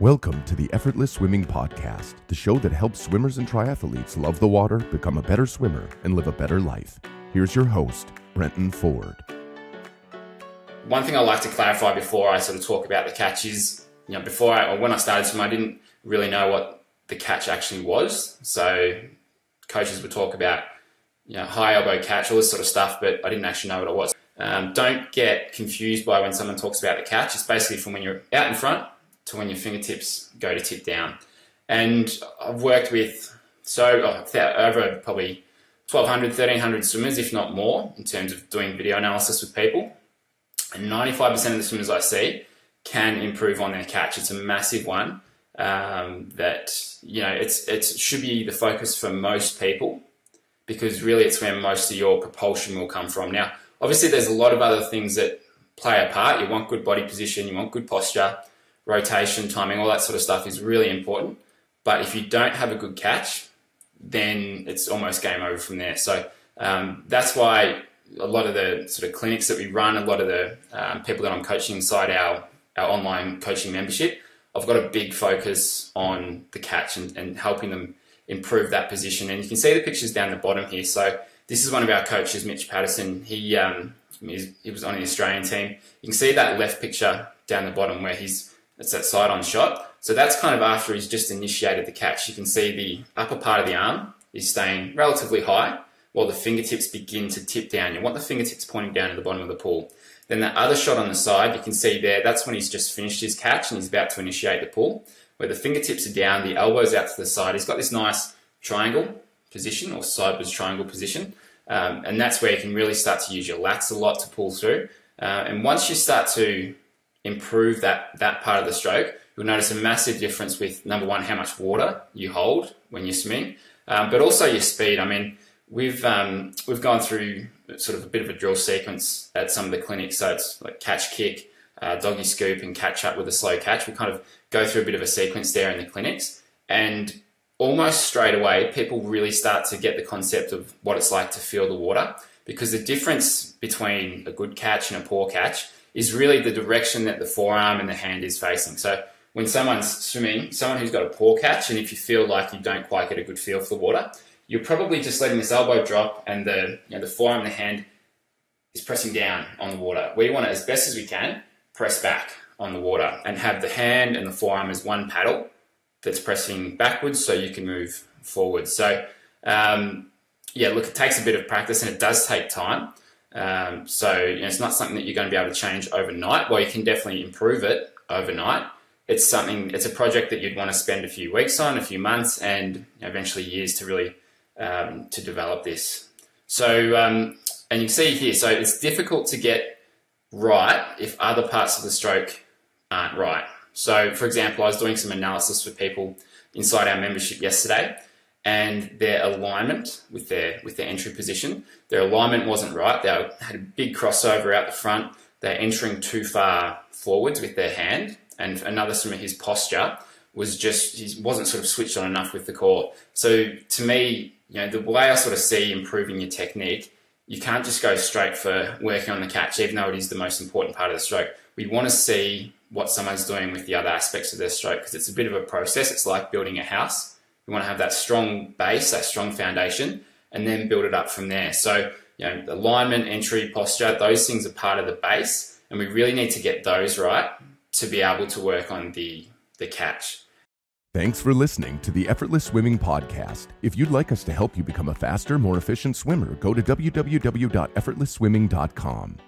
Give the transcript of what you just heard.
Welcome to the Effortless Swimming Podcast, the show that helps swimmers and triathletes love the water, become a better swimmer, and live a better life. Here's your host, Brenton Ford. One thing I like to clarify before I sort of talk about the catch is, you know, before I, or when I started swimming, I didn't really know what the catch actually was. So coaches would talk about, you know, high elbow catch, all this sort of stuff, but I didn't actually know what it was. Um, don't get confused by when someone talks about the catch. It's basically from when you're out in front to when your fingertips go to tip down. And I've worked with so over probably 1,200, 1,300 swimmers, if not more, in terms of doing video analysis with people. And 95% of the swimmers I see can improve on their catch. It's a massive one um, that, you know, it's, it should be the focus for most people because really it's where most of your propulsion will come from. Now, obviously, there's a lot of other things that play a part. You want good body position, you want good posture, rotation, timing, all that sort of stuff is really important. But if you don't have a good catch, then it's almost game over from there. So um, that's why a lot of the sort of clinics that we run, a lot of the um, people that I'm coaching inside our, our online coaching membership, I've got a big focus on the catch and, and helping them improve that position. And you can see the pictures down the bottom here. So this is one of our coaches, Mitch Patterson. He um, he was on the Australian team. You can see that left picture down the bottom where he's it's that side on shot. So that's kind of after he's just initiated the catch. You can see the upper part of the arm is staying relatively high while the fingertips begin to tip down. You want the fingertips pointing down to the bottom of the pool. Then that other shot on the side, you can see there, that's when he's just finished his catch and he's about to initiate the pull, where the fingertips are down, the elbows out to the side. He's got this nice triangle position or sideways triangle position. Um, and that's where you can really start to use your lats a lot to pull through. Uh, and once you start to improve that that part of the stroke, you'll notice a massive difference with number one, how much water you hold when you're um, but also your speed. I mean, we've um, we've gone through sort of a bit of a drill sequence at some of the clinics, so it's like catch kick, uh, doggy scoop, and catch up with a slow catch. We kind of go through a bit of a sequence there in the clinics, and almost straight away, people really start to get the concept of what it's like to feel the water because the difference between a good catch and a poor catch is really the direction that the forearm and the hand is facing. So when someone's swimming, someone who's got a poor catch, and if you feel like you don't quite get a good feel for the water, you're probably just letting this elbow drop and the you know, the forearm and the hand is pressing down on the water. We want to, as best as we can, press back on the water and have the hand and the forearm as one paddle that's pressing backwards so you can move forward. So, um, yeah, look, it takes a bit of practice and it does take time. Um, so you know, it's not something that you're going to be able to change overnight. Well, you can definitely improve it overnight. It's something. It's a project that you'd want to spend a few weeks on, a few months, and eventually years to really um, to develop this. So, um, and you can see here. So it's difficult to get right if other parts of the stroke aren't right. So, for example, I was doing some analysis for people inside our membership yesterday, and their alignment with their with their entry position. Their alignment wasn't right. They had a big crossover out the front. They're entering too far forwards with their hand, and another swimmer, his posture was just he wasn't sort of switched on enough with the core. So to me, you know, the way I sort of see improving your technique, you can't just go straight for working on the catch, even though it is the most important part of the stroke. We want to see what someone's doing with the other aspects of their stroke because it's a bit of a process. It's like building a house we want to have that strong base, that strong foundation, and then build it up from there. So, you know, alignment, entry, posture, those things are part of the base, and we really need to get those right to be able to work on the the catch. Thanks for listening to the Effortless Swimming Podcast. If you'd like us to help you become a faster, more efficient swimmer, go to www.effortlessswimming.com.